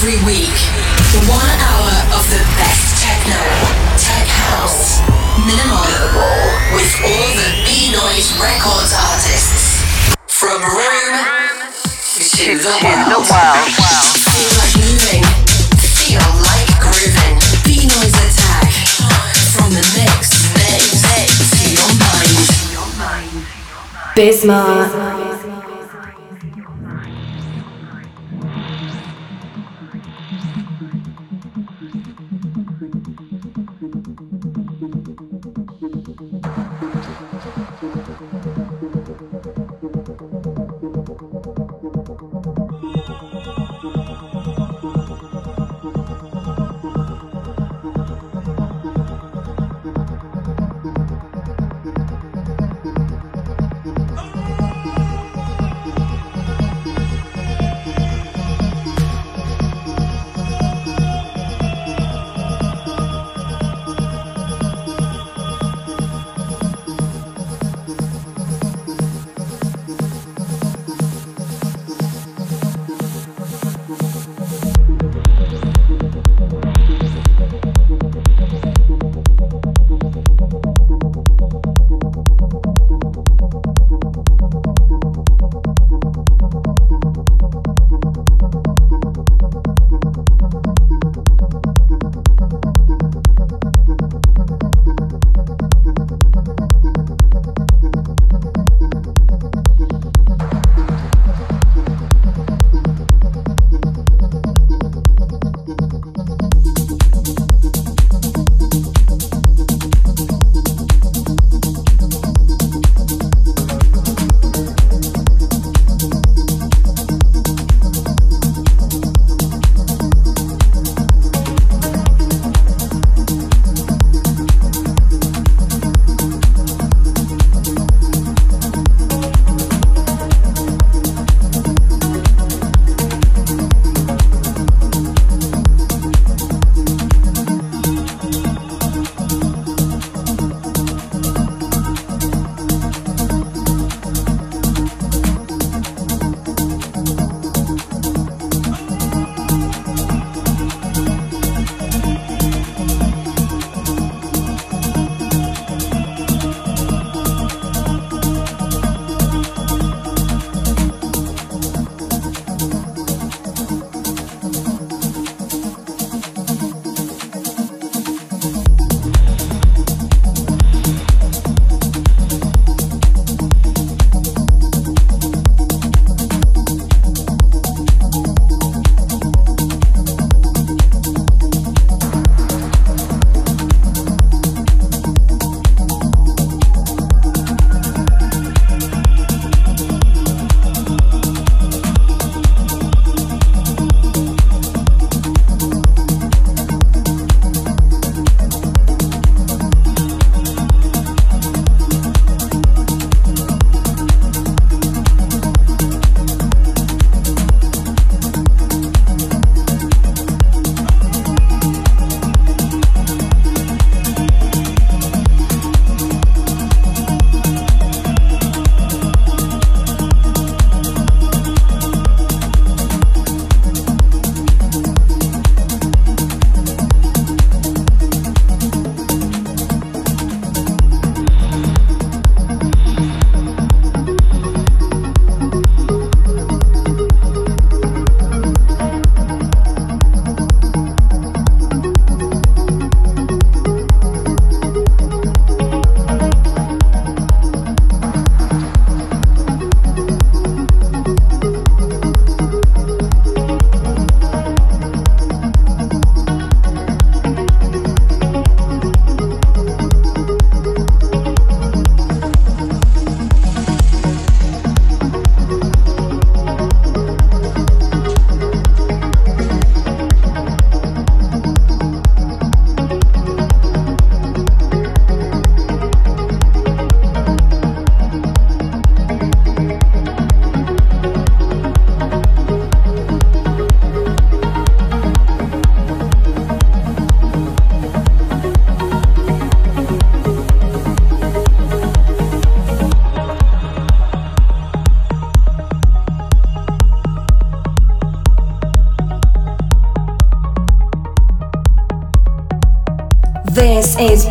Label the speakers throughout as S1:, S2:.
S1: Every week, one hour of the best techno, tech house, minimal, with all the Beenoise Records artists. From Rome to the world. Feel like moving, feel like grooving. Beenoise Attack. From the mix, mix, mix to your mind.
S2: Bismark.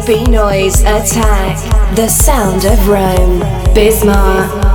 S2: Beenoise Attack, the sound of Rome. Bismark.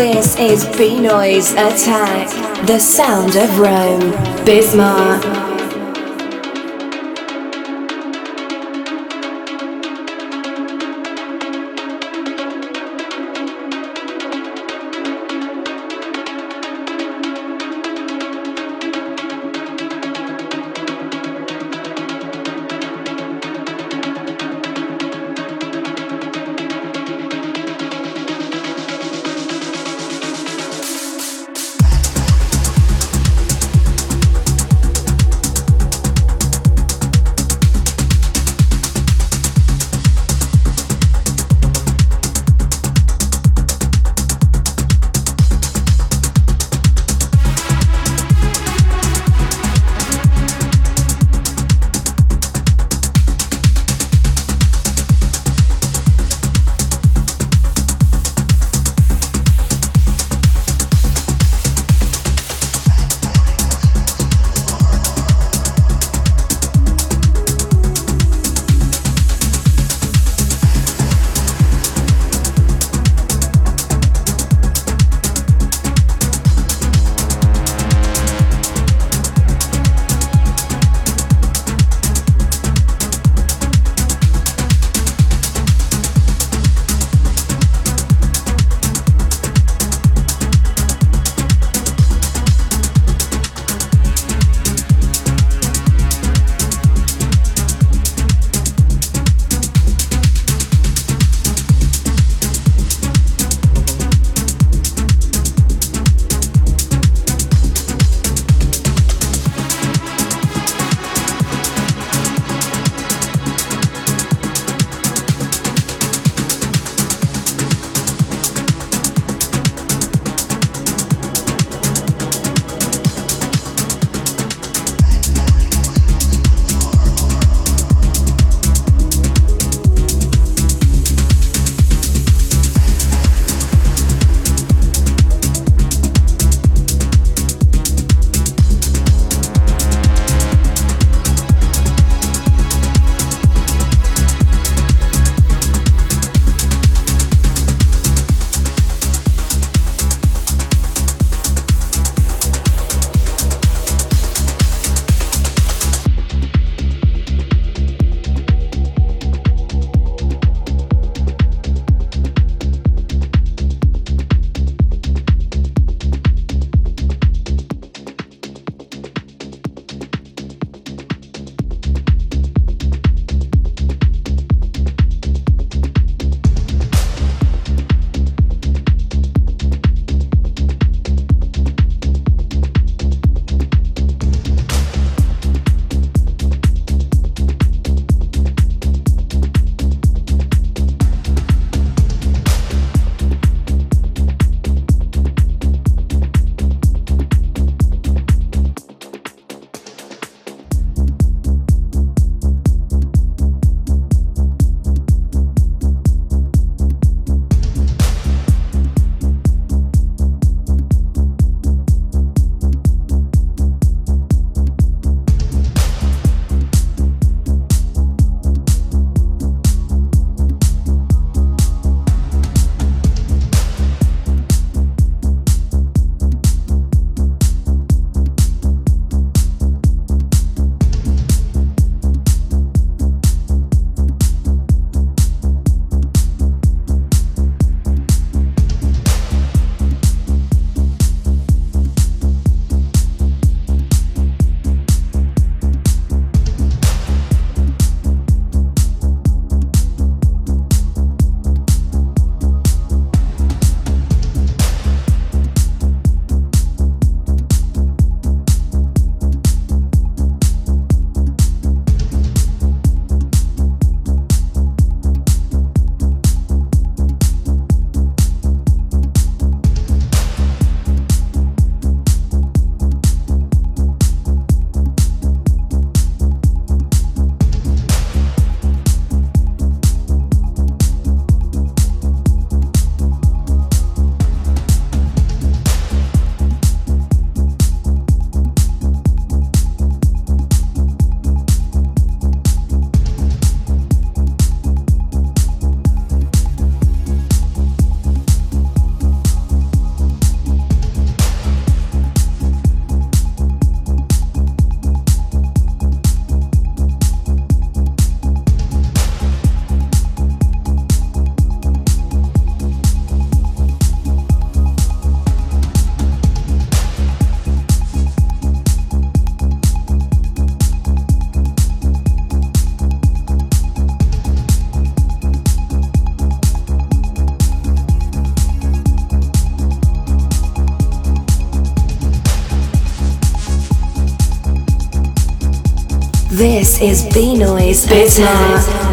S2: This is Beenoise Attack, the sound of Rome. Bismark. Is B Noise Bismark.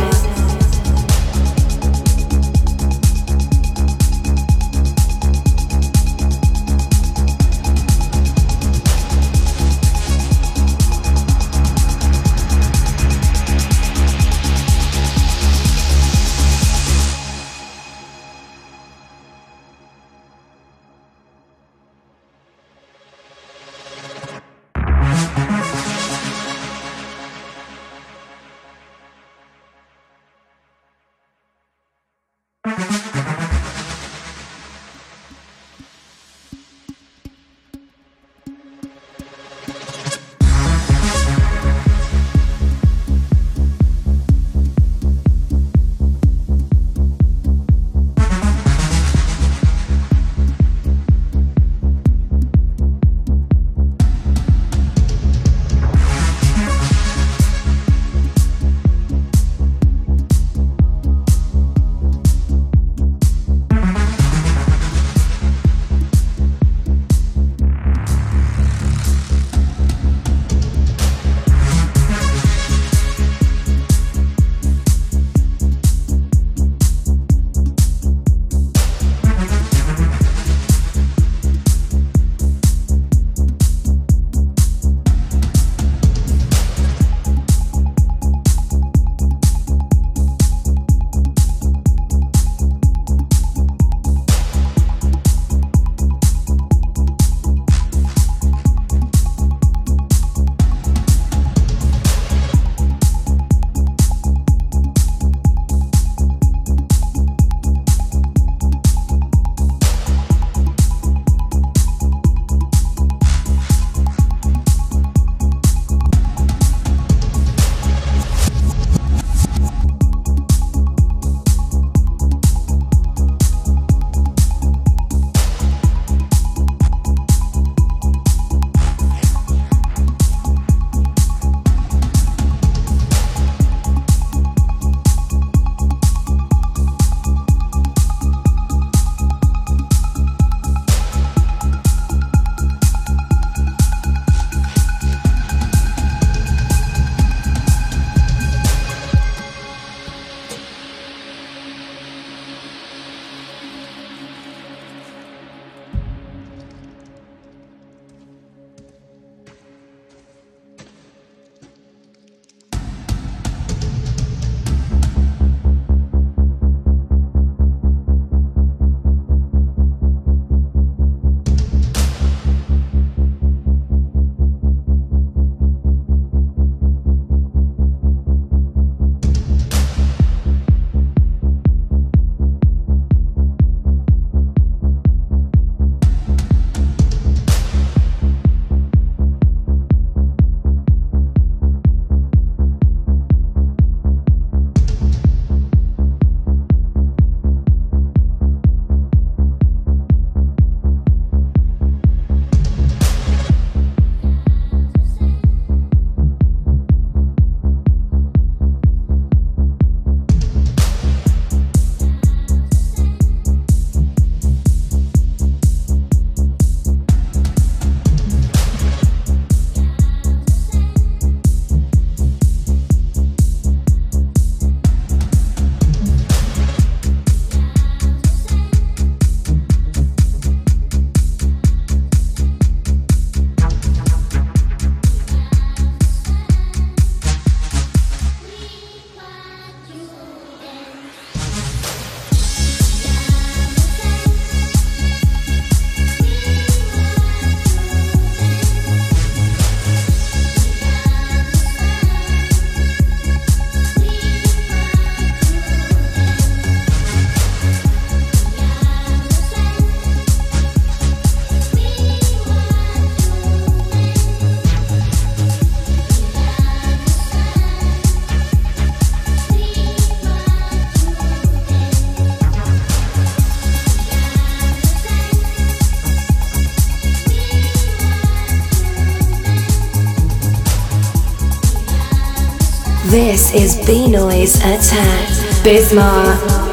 S2: This is Beenoise Attack. Bismark.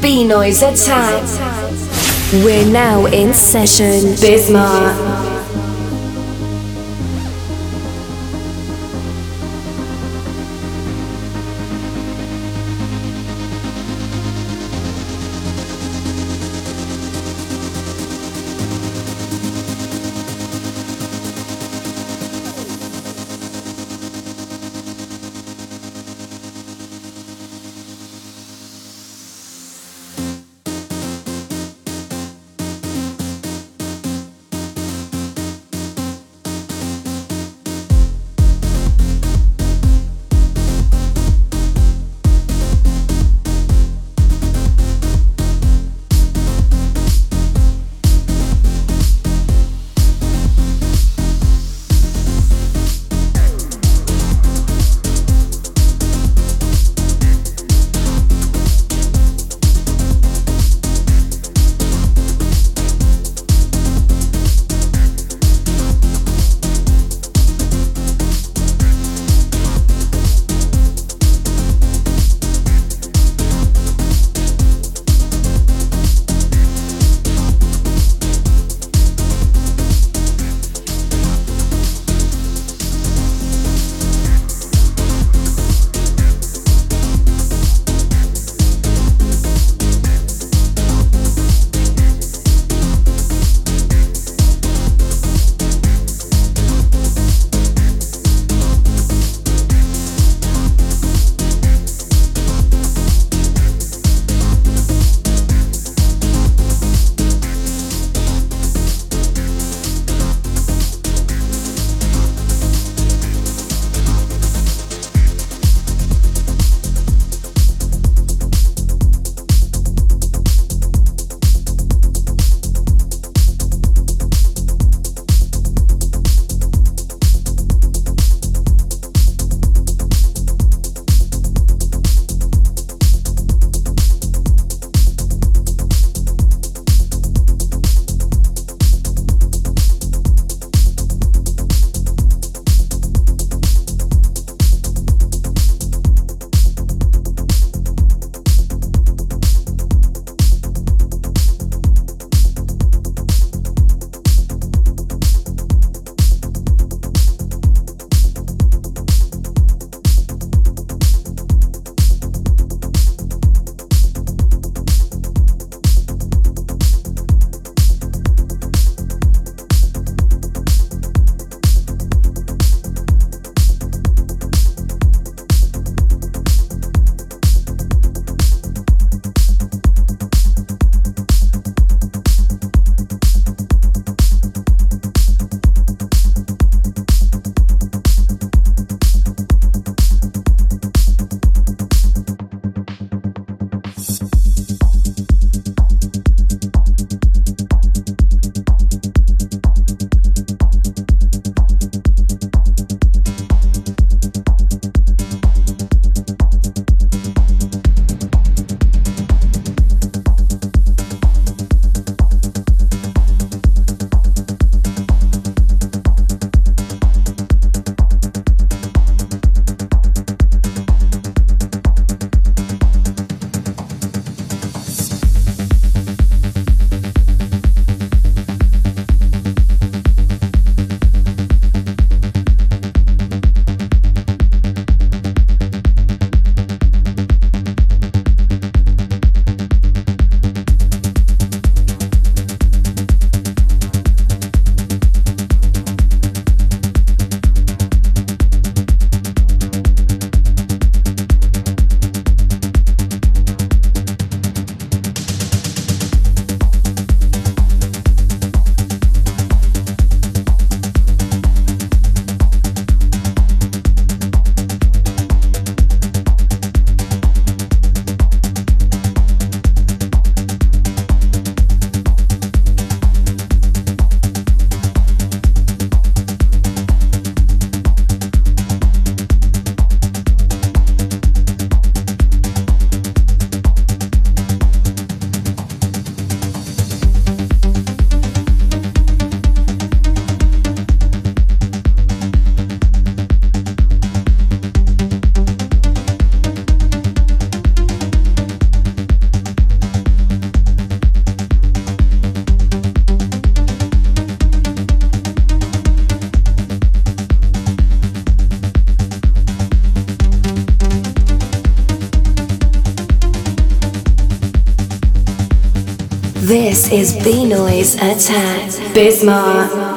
S2: Beenoise Attack. We're now in session. Bismark. This is Beenoise Attack. Bismark.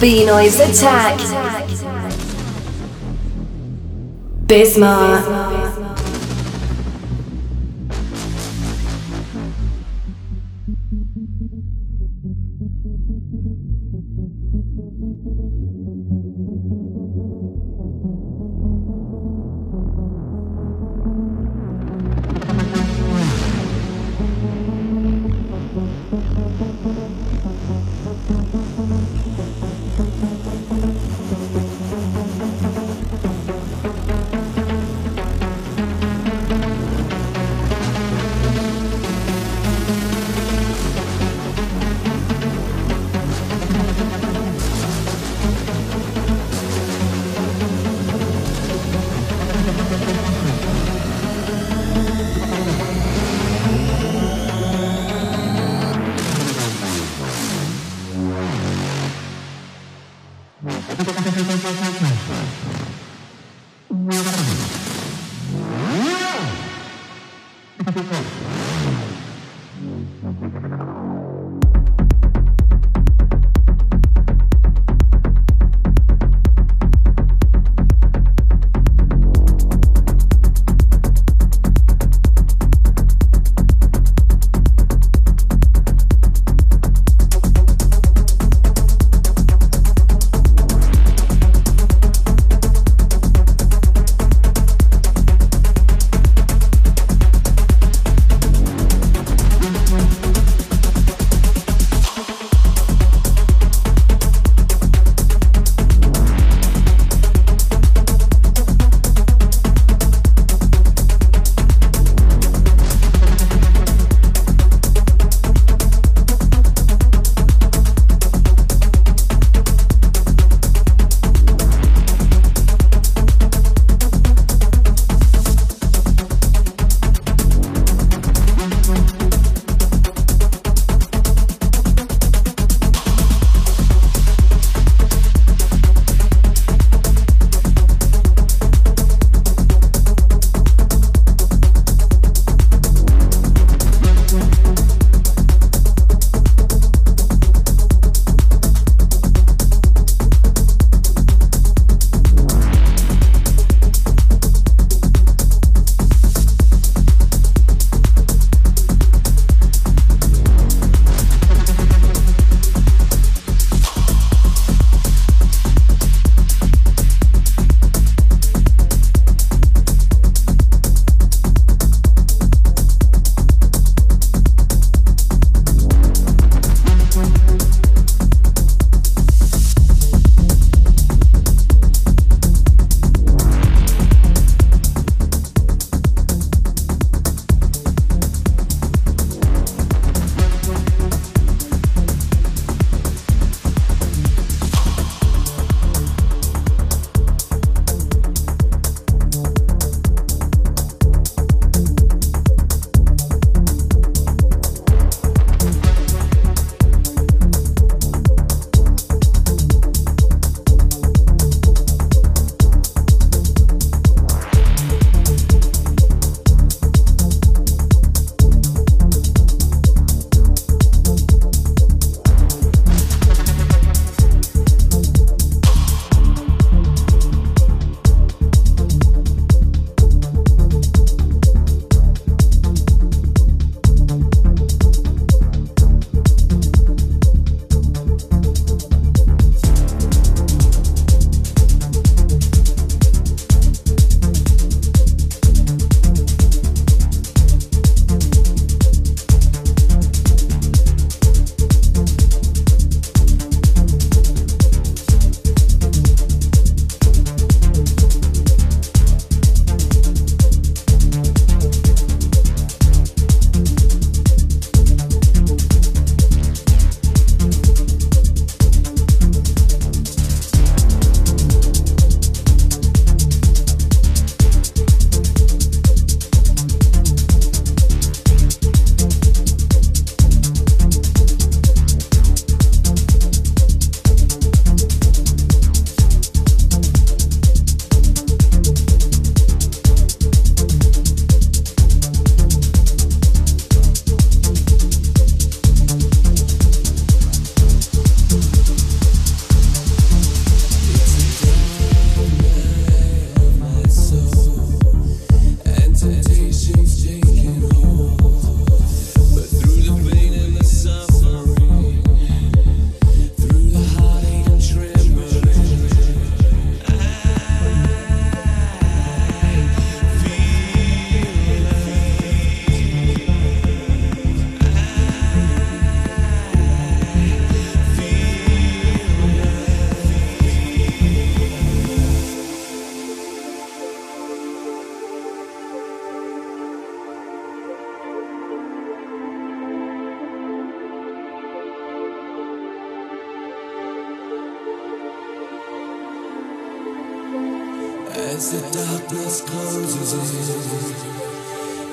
S2: Beenoise Attack. Bismark.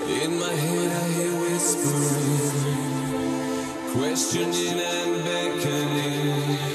S3: In my head I hear whispering, questioning and beckoning.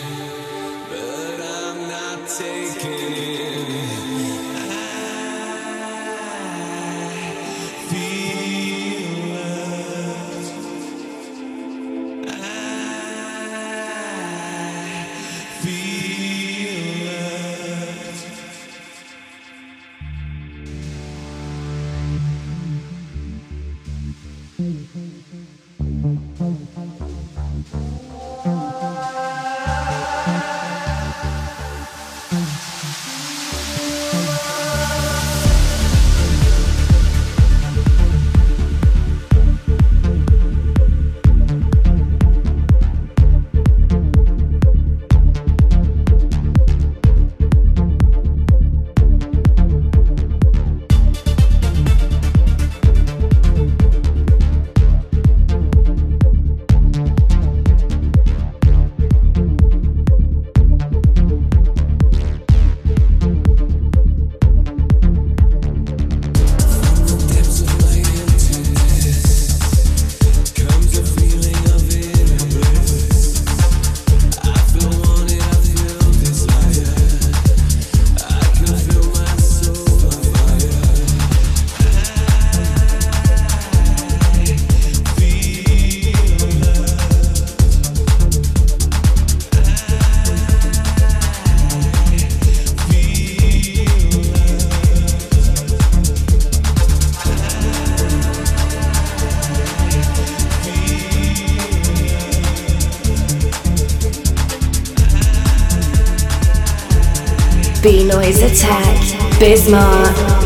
S2: Attack Bismark.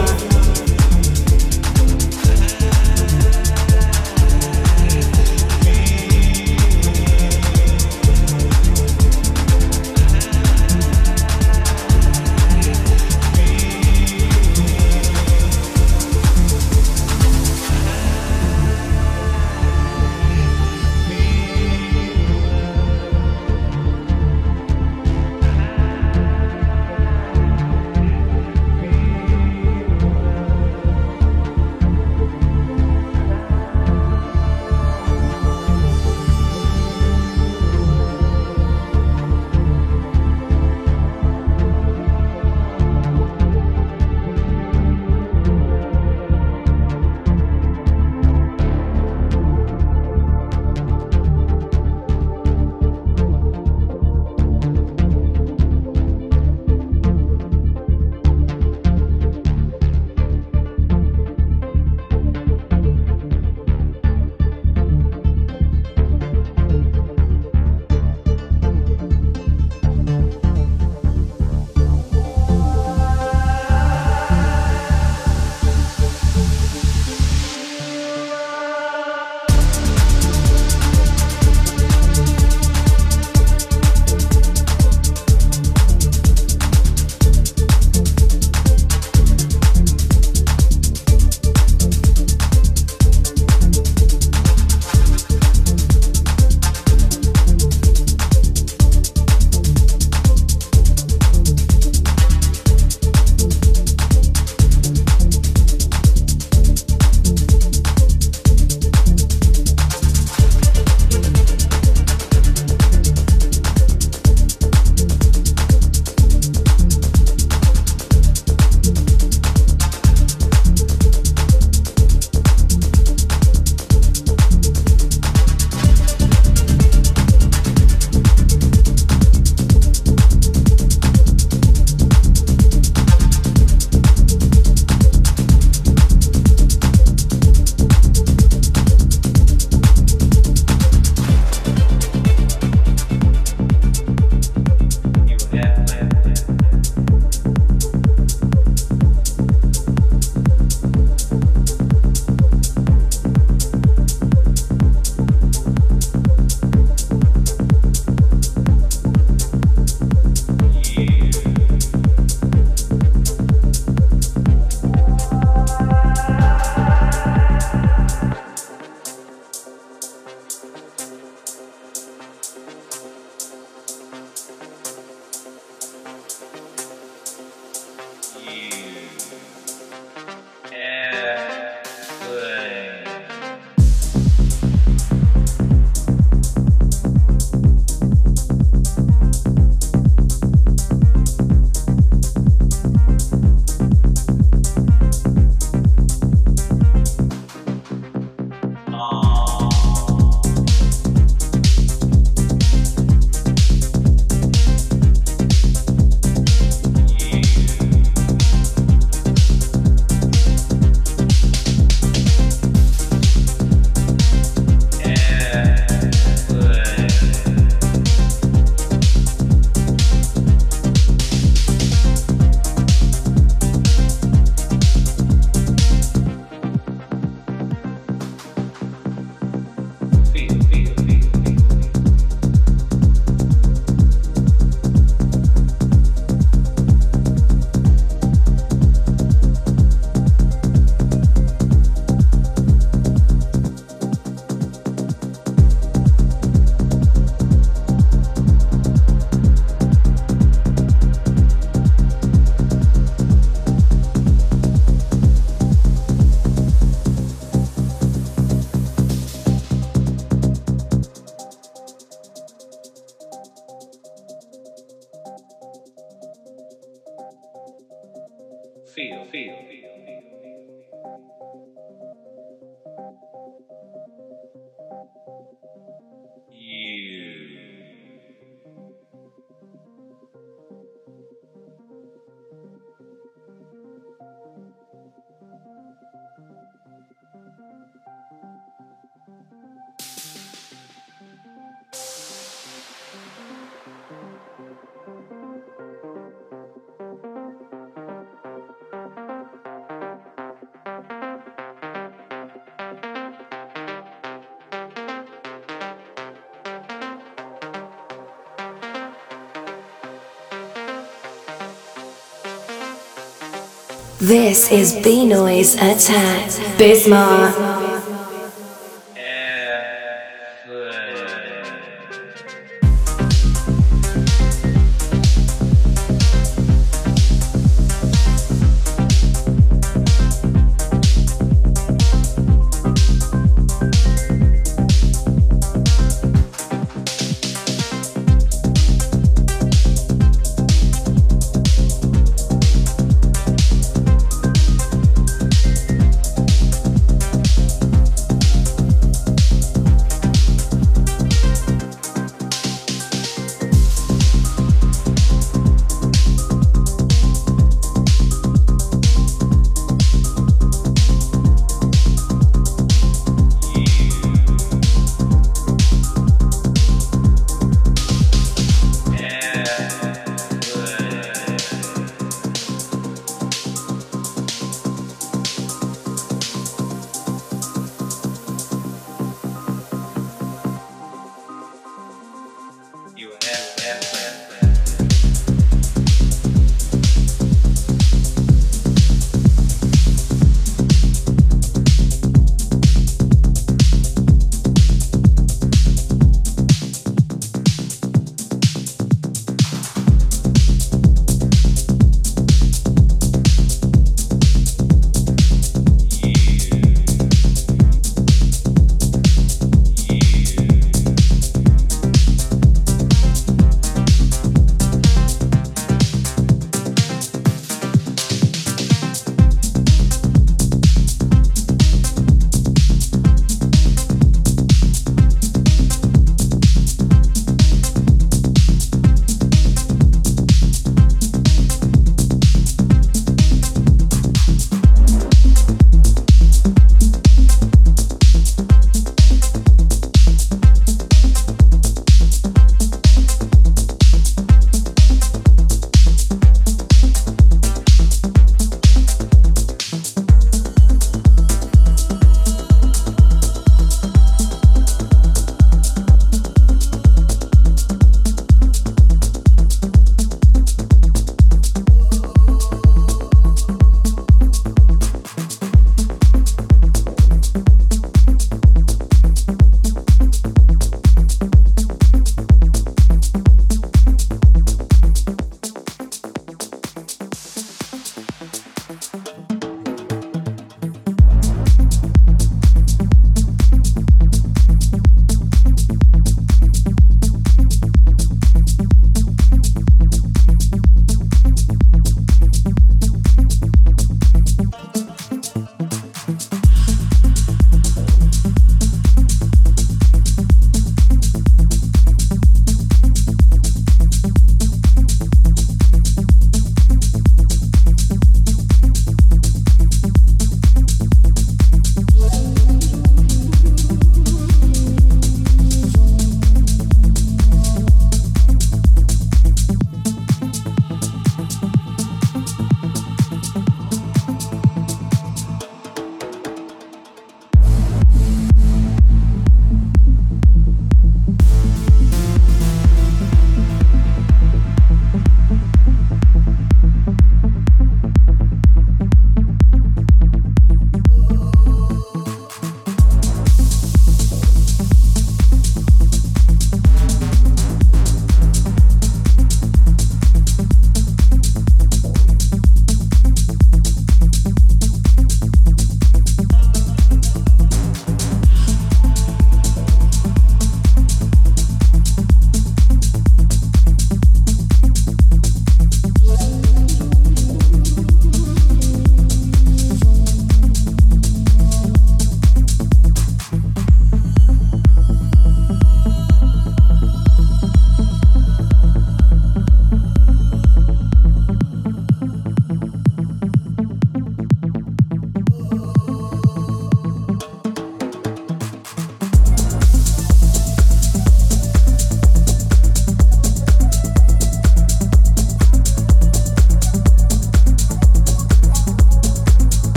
S2: This is Beenoise Attack. Bismark.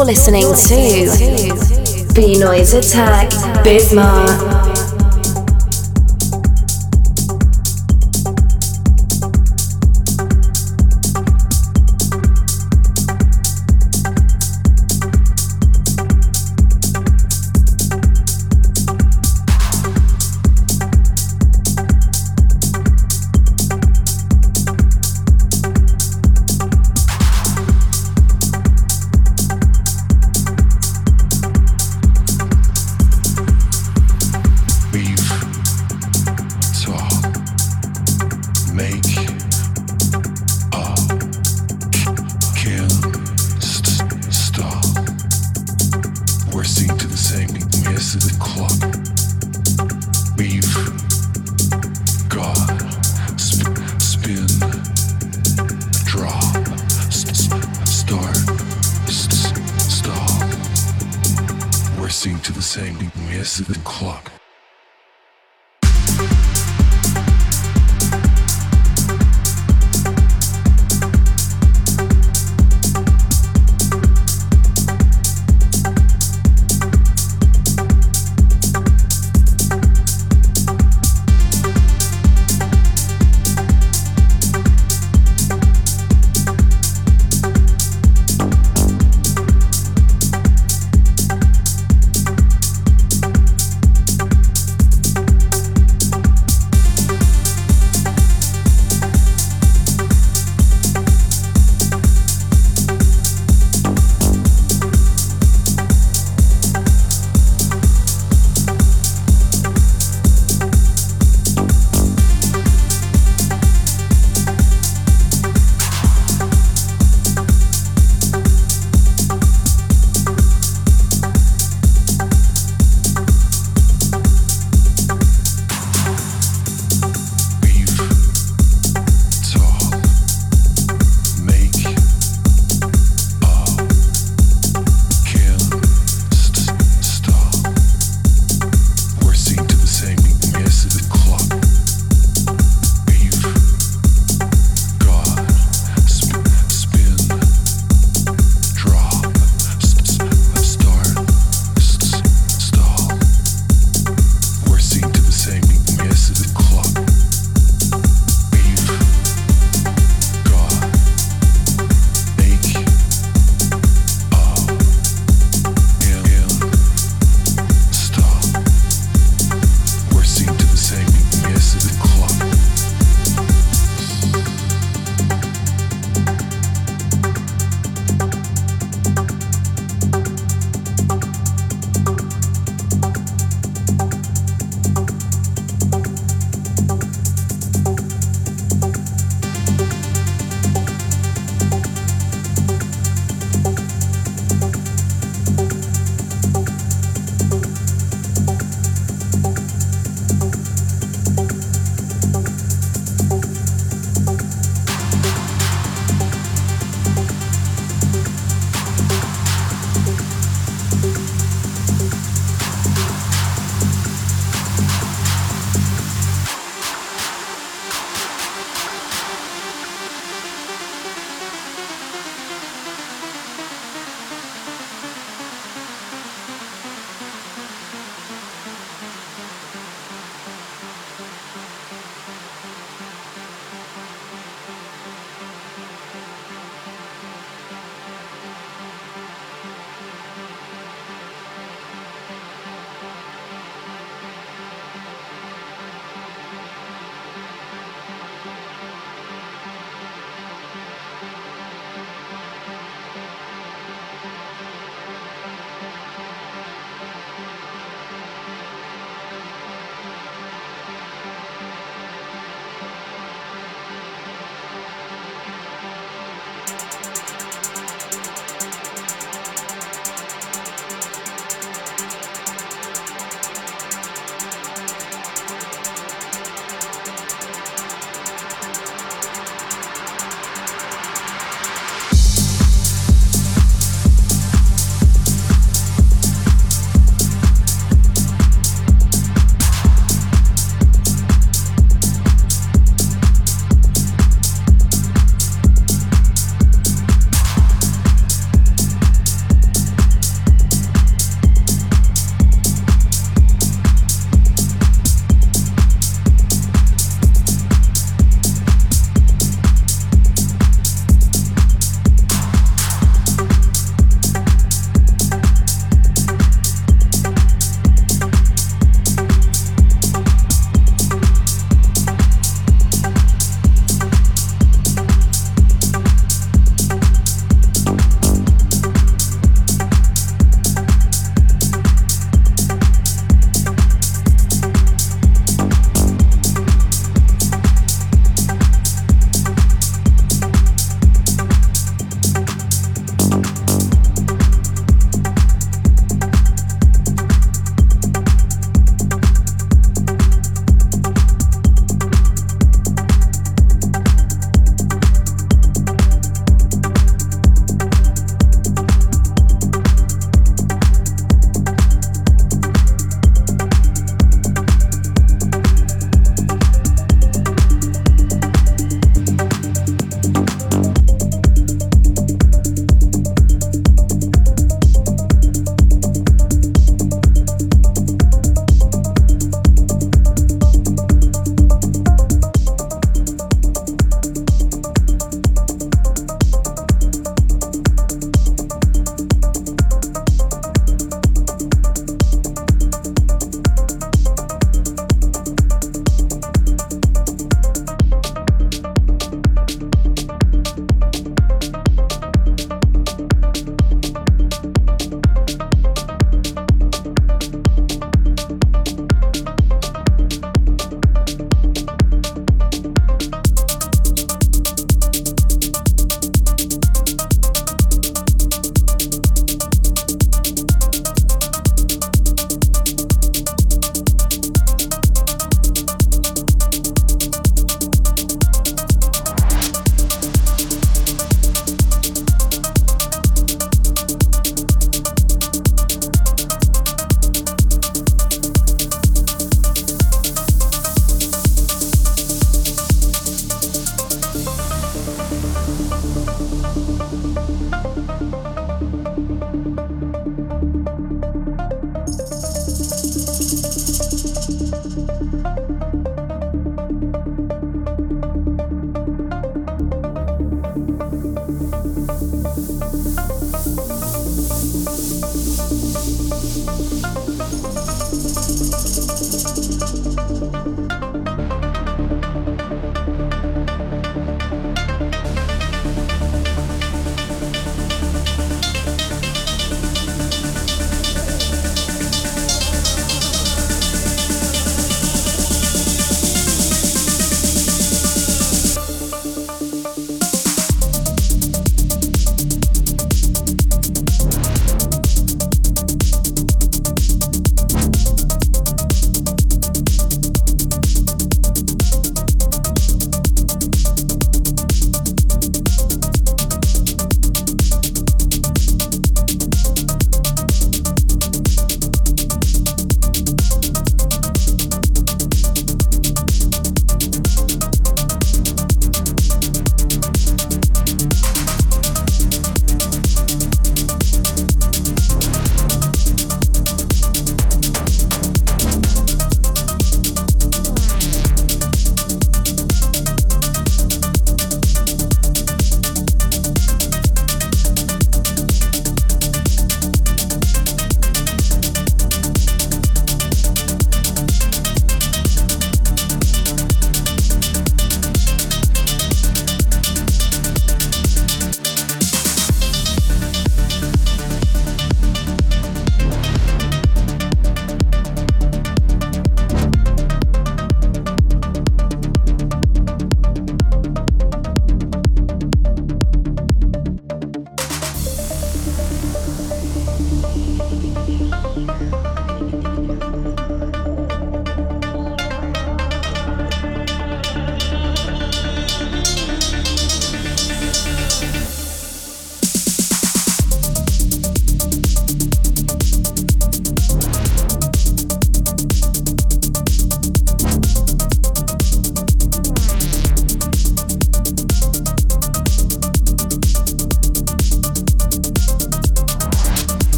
S2: You're listening to Beenoise Attack Bismark.
S4: the clock. We've got spin, drop, start, stop. We're seeing to the same miss the clock.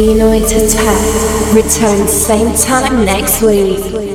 S2: Beenoise Attack returns same time next week.